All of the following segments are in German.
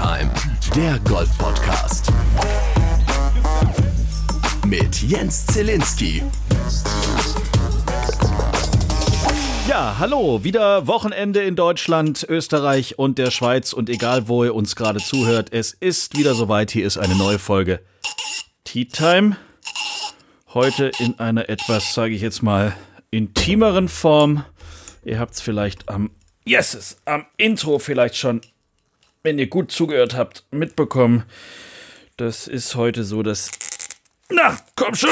Time, der Golf-Podcast. Mit Jens Zielinski. Ja, hallo, wieder Wochenende in Deutschland, Österreich und der Schweiz und egal wo ihr uns gerade zuhört, es ist wieder soweit, hier ist eine neue Folge Tea Time. Heute in einer etwas, sage ich jetzt mal, intimeren Form. Ihr habt es vielleicht am, yes, am Intro vielleicht schon wenn ihr gut zugehört habt, mitbekommen. Das ist heute so, dass. Na, komm schon!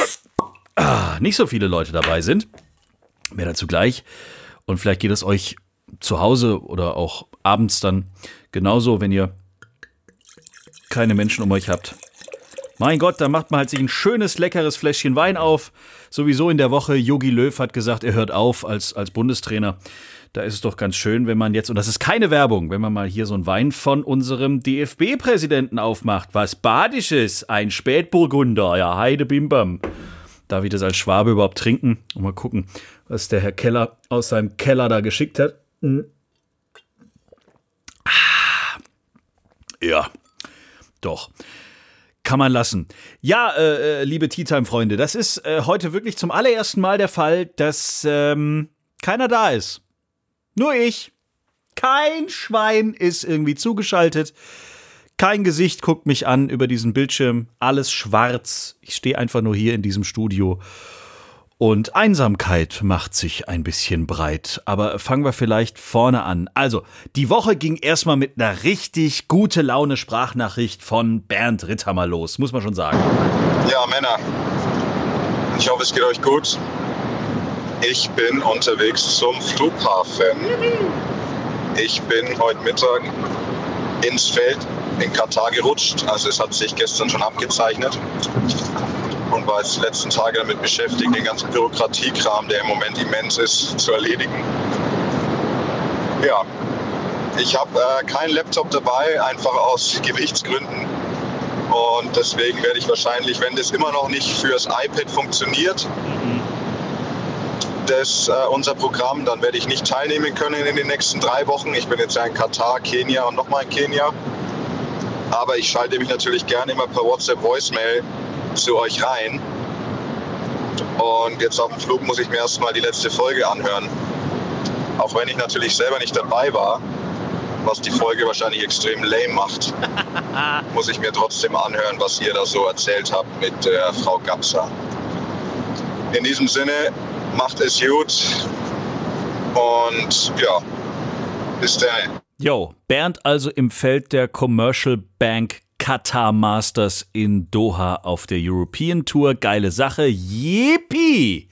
Ah, nicht so viele Leute dabei sind. Mehr dazu gleich. Und vielleicht geht es euch zu Hause oder auch abends dann genauso, wenn ihr keine Menschen um euch habt. Mein Gott, da macht man halt sich ein schönes, leckeres Fläschchen Wein auf. Sowieso in der Woche, Yogi Löw hat gesagt, er hört auf als, als Bundestrainer. Da ist es doch ganz schön, wenn man jetzt, und das ist keine Werbung, wenn man mal hier so einen Wein von unserem DFB-Präsidenten aufmacht. Was Badisches, ein Spätburgunder, ja, Heide Bimbam. Darf ich das als Schwabe überhaupt trinken? Und mal gucken, was der Herr Keller aus seinem Keller da geschickt hat. Hm. Ah. Ja, doch. Kann man lassen. Ja, äh, äh liebe Tea Time-Freunde, das ist äh, heute wirklich zum allerersten Mal der Fall, dass ähm, keiner da ist. Nur ich. Kein Schwein ist irgendwie zugeschaltet. Kein Gesicht guckt mich an über diesen Bildschirm. Alles schwarz. Ich stehe einfach nur hier in diesem Studio. Und Einsamkeit macht sich ein bisschen breit. Aber fangen wir vielleicht vorne an. Also, die Woche ging erstmal mit einer richtig gute Laune Sprachnachricht von Bernd Ritthammer los, muss man schon sagen. Ja, Männer. Ich hoffe, es geht euch gut. Ich bin unterwegs zum Flughafen. Ich bin heute Mittag ins Feld in Katar gerutscht. Also es hat sich gestern schon abgezeichnet war jetzt die letzten Tage damit beschäftigt, den ganzen Bürokratiekram, der im Moment immens ist, zu erledigen. Ja, ich habe äh, keinen Laptop dabei, einfach aus Gewichtsgründen. Und deswegen werde ich wahrscheinlich, wenn das immer noch nicht fürs iPad funktioniert, das, äh, unser Programm. Dann werde ich nicht teilnehmen können in den nächsten drei Wochen. Ich bin jetzt ja in Katar, Kenia und nochmal in Kenia. Aber ich schalte mich natürlich gerne immer per WhatsApp Voicemail zu euch rein. Und jetzt auf dem Flug muss ich mir erstmal die letzte Folge anhören. Auch wenn ich natürlich selber nicht dabei war, was die Folge wahrscheinlich extrem lame macht, muss ich mir trotzdem anhören, was ihr da so erzählt habt mit der Frau Gapsa. In diesem Sinne, macht es gut. Und ja, bis dann. Yo, Bernd also im Feld der Commercial Bank Qatar Masters in Doha auf der European Tour. Geile Sache. Yippie!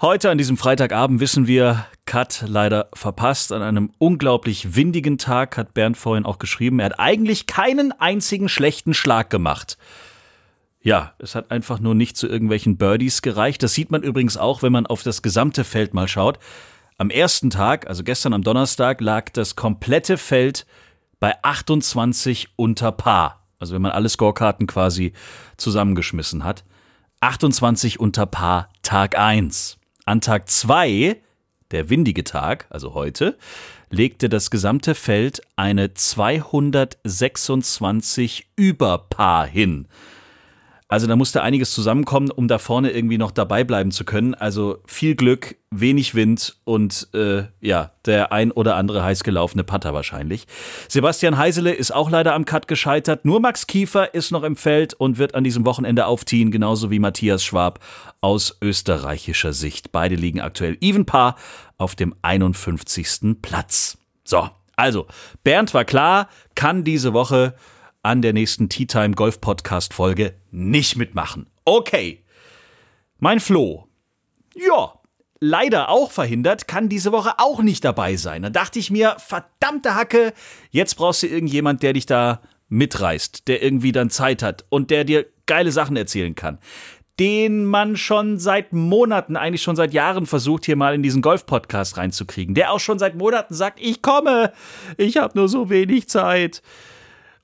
Heute an diesem Freitagabend wissen wir, Cut leider verpasst. An einem unglaublich windigen Tag hat Bernd vorhin auch geschrieben, er hat eigentlich keinen einzigen schlechten Schlag gemacht. Ja, es hat einfach nur nicht zu irgendwelchen Birdies gereicht. Das sieht man übrigens auch, wenn man auf das gesamte Feld mal schaut. Am ersten Tag, also gestern am Donnerstag, lag das komplette Feld bei 28 unter Paar. Also wenn man alle Scorekarten quasi zusammengeschmissen hat. 28 unter Paar Tag 1. An Tag 2, der windige Tag, also heute, legte das gesamte Feld eine 226 über Paar hin. Also da musste einiges zusammenkommen, um da vorne irgendwie noch dabei bleiben zu können. Also viel Glück, wenig Wind und äh, ja, der ein oder andere heiß gelaufene Putter wahrscheinlich. Sebastian Heisele ist auch leider am Cut gescheitert. Nur Max Kiefer ist noch im Feld und wird an diesem Wochenende aufziehen, genauso wie Matthias Schwab aus österreichischer Sicht. Beide liegen aktuell even Paar auf dem 51. Platz. So, also Bernd war klar, kann diese Woche an der nächsten Tea Time Golf Podcast Folge nicht mitmachen. Okay. Mein Flo. Ja, leider auch verhindert, kann diese Woche auch nicht dabei sein. Da dachte ich mir, verdammte Hacke, jetzt brauchst du irgendjemand, der dich da mitreißt, der irgendwie dann Zeit hat und der dir geile Sachen erzählen kann. Den man schon seit Monaten, eigentlich schon seit Jahren versucht, hier mal in diesen Golf-Podcast reinzukriegen. Der auch schon seit Monaten sagt, ich komme, ich habe nur so wenig Zeit.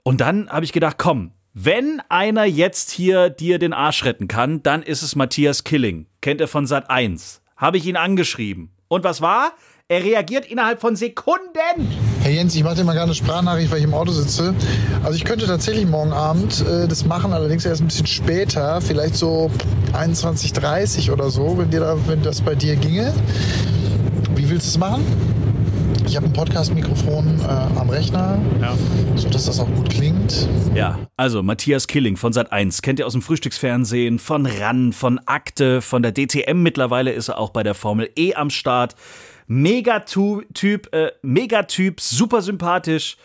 Und dann habe ich gedacht, komm, wenn einer jetzt hier dir den Arsch retten kann, dann ist es Matthias Killing. Kennt er von Sat 1. Habe ich ihn angeschrieben. Und was war? Er reagiert innerhalb von Sekunden. Herr Jens, ich mache dir mal gerne eine Sprachnachricht, weil ich im Auto sitze. Also ich könnte tatsächlich morgen Abend äh, das machen, allerdings erst ein bisschen später, vielleicht so 21.30 oder so, wenn, dir da, wenn das bei dir ginge. Wie willst du es machen? Ich habe ein Podcast-Mikrofon äh, am Rechner, Ja. sodass das auch gut klingt. Ja, also Matthias Killing von Sat1, kennt ihr aus dem Frühstücksfernsehen, von RAN, von Akte, von der DTM mittlerweile ist er auch bei der Formel E am Start. Megatyp, äh, Megatyp, super sympathisch.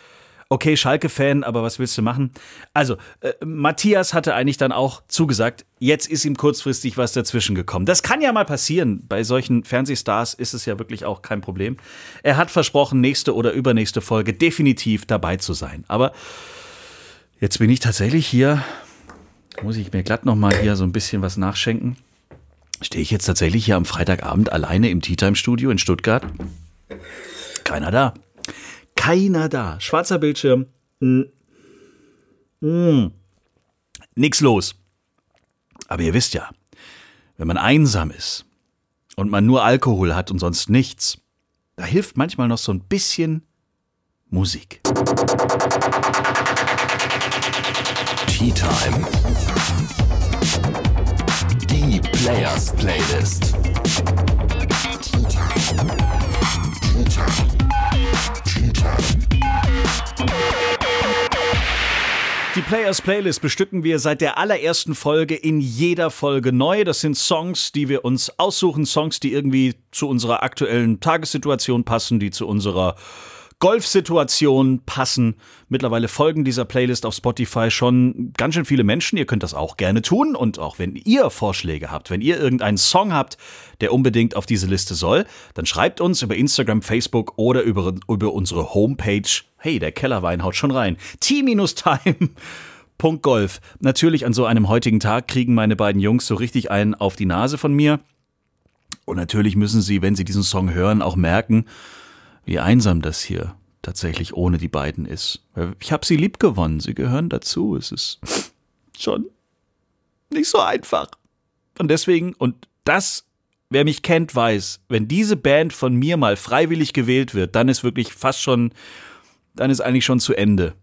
Okay, Schalke-Fan, aber was willst du machen? Also, äh, Matthias hatte eigentlich dann auch zugesagt, jetzt ist ihm kurzfristig was dazwischen gekommen. Das kann ja mal passieren. Bei solchen Fernsehstars ist es ja wirklich auch kein Problem. Er hat versprochen, nächste oder übernächste Folge definitiv dabei zu sein. Aber Jetzt bin ich tatsächlich hier, muss ich mir glatt nochmal hier so ein bisschen was nachschenken. Stehe ich jetzt tatsächlich hier am Freitagabend alleine im Tea Time Studio in Stuttgart? Keiner da. Keiner da. Schwarzer Bildschirm. Mm. Mm. Nix los. Aber ihr wisst ja, wenn man einsam ist und man nur Alkohol hat und sonst nichts, da hilft manchmal noch so ein bisschen Musik. Tea Time. Die Players Playlist. Players Playlist bestücken wir seit der allerersten Folge in jeder Folge neu. Das sind Songs, die wir uns aussuchen, Songs, die irgendwie zu unserer aktuellen Tagessituation passen, die zu unserer Golfsituation passen. Mittlerweile folgen dieser Playlist auf Spotify schon ganz schön viele Menschen. Ihr könnt das auch gerne tun. Und auch wenn ihr Vorschläge habt, wenn ihr irgendeinen Song habt, der unbedingt auf diese Liste soll, dann schreibt uns über Instagram, Facebook oder über, über unsere Homepage. Hey, der Kellerwein haut schon rein. T-Time. Punkt Golf. Natürlich an so einem heutigen Tag kriegen meine beiden Jungs so richtig einen auf die Nase von mir. Und natürlich müssen sie, wenn sie diesen Song hören, auch merken, wie einsam das hier tatsächlich ohne die beiden ist. Ich habe sie lieb gewonnen, sie gehören dazu. Es ist schon nicht so einfach. Und deswegen, und das, wer mich kennt, weiß, wenn diese Band von mir mal freiwillig gewählt wird, dann ist wirklich fast schon, dann ist eigentlich schon zu Ende.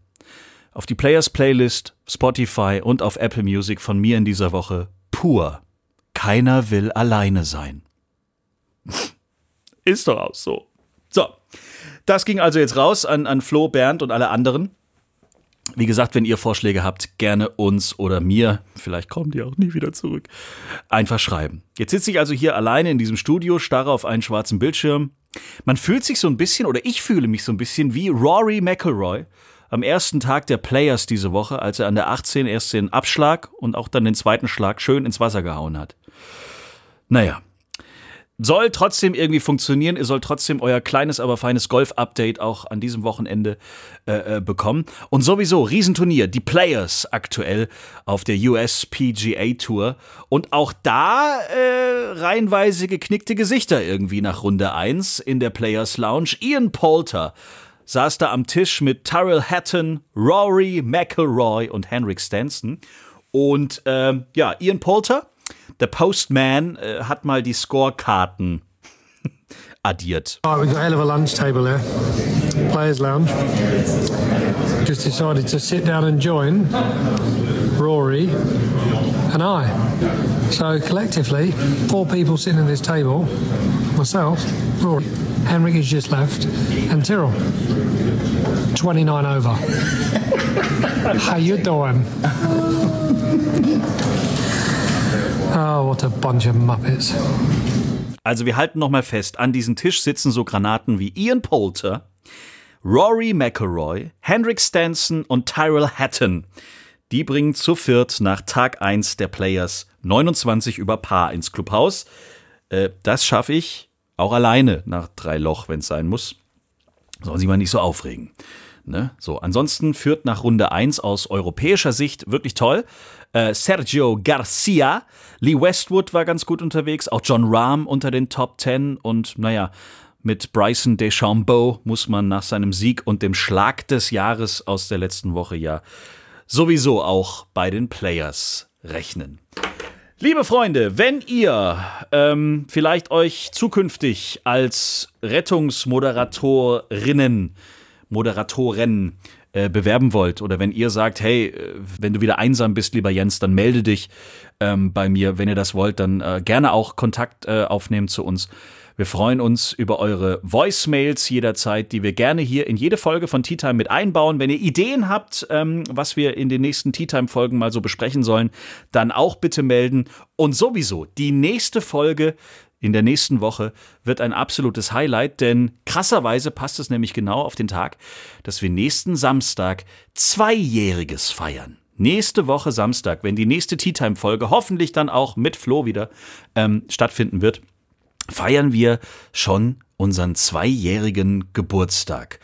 Auf die Players Playlist, Spotify und auf Apple Music von mir in dieser Woche pur. Keiner will alleine sein. Ist doch auch so. Das ging also jetzt raus an, an Flo, Bernd und alle anderen. Wie gesagt, wenn ihr Vorschläge habt, gerne uns oder mir, vielleicht kommen die auch nie wieder zurück, einfach schreiben. Jetzt sitze ich also hier alleine in diesem Studio, starre auf einen schwarzen Bildschirm. Man fühlt sich so ein bisschen, oder ich fühle mich so ein bisschen wie Rory McIlroy am ersten Tag der Players diese Woche, als er an der 18 erst den Abschlag und auch dann den zweiten Schlag schön ins Wasser gehauen hat. Naja, soll trotzdem irgendwie funktionieren. Ihr sollt trotzdem euer kleines, aber feines Golf-Update auch an diesem Wochenende äh, äh, bekommen. Und sowieso, Riesenturnier, die Players aktuell auf der US PGA Tour. Und auch da äh, reihenweise geknickte Gesichter irgendwie nach Runde 1 in der Players Lounge. Ian Poulter saß da am Tisch mit Tyrrell Hatton, Rory McIlroy und Henrik Stenson. Und ähm, ja, Ian Poulter der Postman äh, hat mal die Scorekarten addiert. Right, we've got a hell of a lunch table there. Players Lounge. Just decided to sit down and join Rory and I. So collectively, four people sitting at this table. Myself, Rory, Henrik has just left, and Tyrrell. 29 over. How you doing? Oh, what a bunch of Muppets. Also wir halten noch mal fest, an diesem Tisch sitzen so Granaten wie Ian Poulter, Rory McIlroy, Henrik Stanson und Tyrell Hatton. Die bringen zu viert nach Tag 1 der Players 29 über Paar ins Clubhaus. Äh, das schaffe ich auch alleine nach drei Loch, wenn es sein muss. Sollen Sie mal nicht so aufregen. Ne? So, ansonsten führt nach Runde 1 aus europäischer Sicht wirklich toll. Äh, Sergio Garcia, Lee Westwood war ganz gut unterwegs, auch John Rahm unter den Top 10 und naja, mit Bryson DeChambeau muss man nach seinem Sieg und dem Schlag des Jahres aus der letzten Woche ja sowieso auch bei den Players rechnen. Liebe Freunde, wenn ihr ähm, vielleicht euch zukünftig als Rettungsmoderatorinnen Moderatoren äh, bewerben wollt oder wenn ihr sagt, hey, äh, wenn du wieder einsam bist, lieber Jens, dann melde dich ähm, bei mir. Wenn ihr das wollt, dann äh, gerne auch Kontakt äh, aufnehmen zu uns. Wir freuen uns über eure Voicemails jederzeit, die wir gerne hier in jede Folge von Tea Time mit einbauen. Wenn ihr Ideen habt, ähm, was wir in den nächsten Tea Time Folgen mal so besprechen sollen, dann auch bitte melden. Und sowieso, die nächste Folge in der nächsten Woche wird ein absolutes Highlight, denn krasserweise passt es nämlich genau auf den Tag, dass wir nächsten Samstag Zweijähriges feiern. Nächste Woche Samstag, wenn die nächste Tea Time Folge hoffentlich dann auch mit Flo wieder ähm, stattfinden wird, feiern wir schon unseren zweijährigen Geburtstag.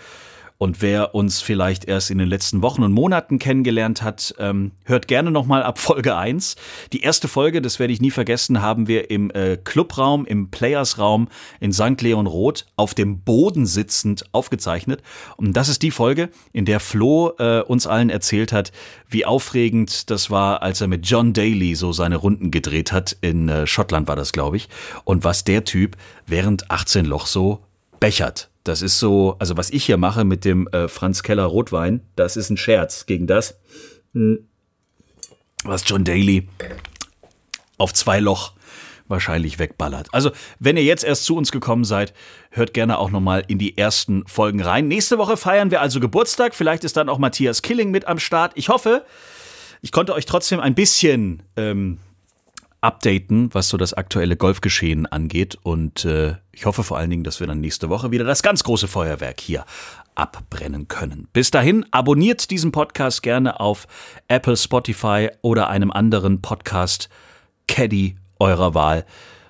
Und wer uns vielleicht erst in den letzten Wochen und Monaten kennengelernt hat, ähm, hört gerne nochmal ab Folge 1. Die erste Folge, das werde ich nie vergessen, haben wir im äh, Clubraum, im Playersraum in St. Leon Roth auf dem Boden sitzend aufgezeichnet. Und das ist die Folge, in der Flo äh, uns allen erzählt hat, wie aufregend das war, als er mit John Daly so seine Runden gedreht hat. In äh, Schottland war das, glaube ich. Und was der Typ während 18 Loch so bechert. Das ist so, also was ich hier mache mit dem äh, Franz Keller Rotwein, das ist ein Scherz gegen das, hm. was John Daly auf zwei Loch wahrscheinlich wegballert. Also, wenn ihr jetzt erst zu uns gekommen seid, hört gerne auch nochmal in die ersten Folgen rein. Nächste Woche feiern wir also Geburtstag. Vielleicht ist dann auch Matthias Killing mit am Start. Ich hoffe, ich konnte euch trotzdem ein bisschen ähm, updaten, was so das aktuelle Golfgeschehen angeht. Und äh, ich hoffe vor allen Dingen, dass wir dann nächste Woche wieder das ganz große Feuerwerk hier abbrennen können. Bis dahin, abonniert diesen Podcast gerne auf Apple, Spotify oder einem anderen Podcast Caddy eurer Wahl.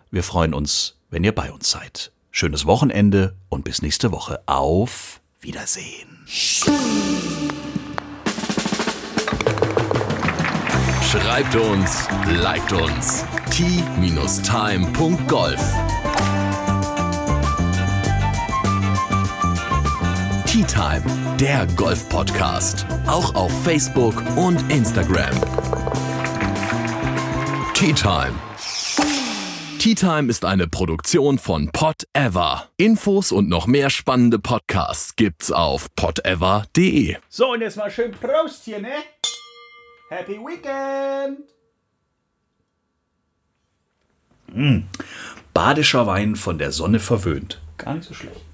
Wir freuen uns, wenn ihr bei uns seid. Schönes Wochenende und bis nächste Woche. Auf Wiedersehen. Schreibt uns, liked uns. t-time.golf Tea Time, der Golf-Podcast. Auch auf Facebook und Instagram. Tea Time. Tea Time ist eine Produktion von Pot Ever. Infos und noch mehr spannende Podcasts gibt's auf potever.de. So, und jetzt mal schön Prost hier, ne? Happy Weekend! Mmh. Badischer Wein von der Sonne verwöhnt. Gar nicht so schlecht.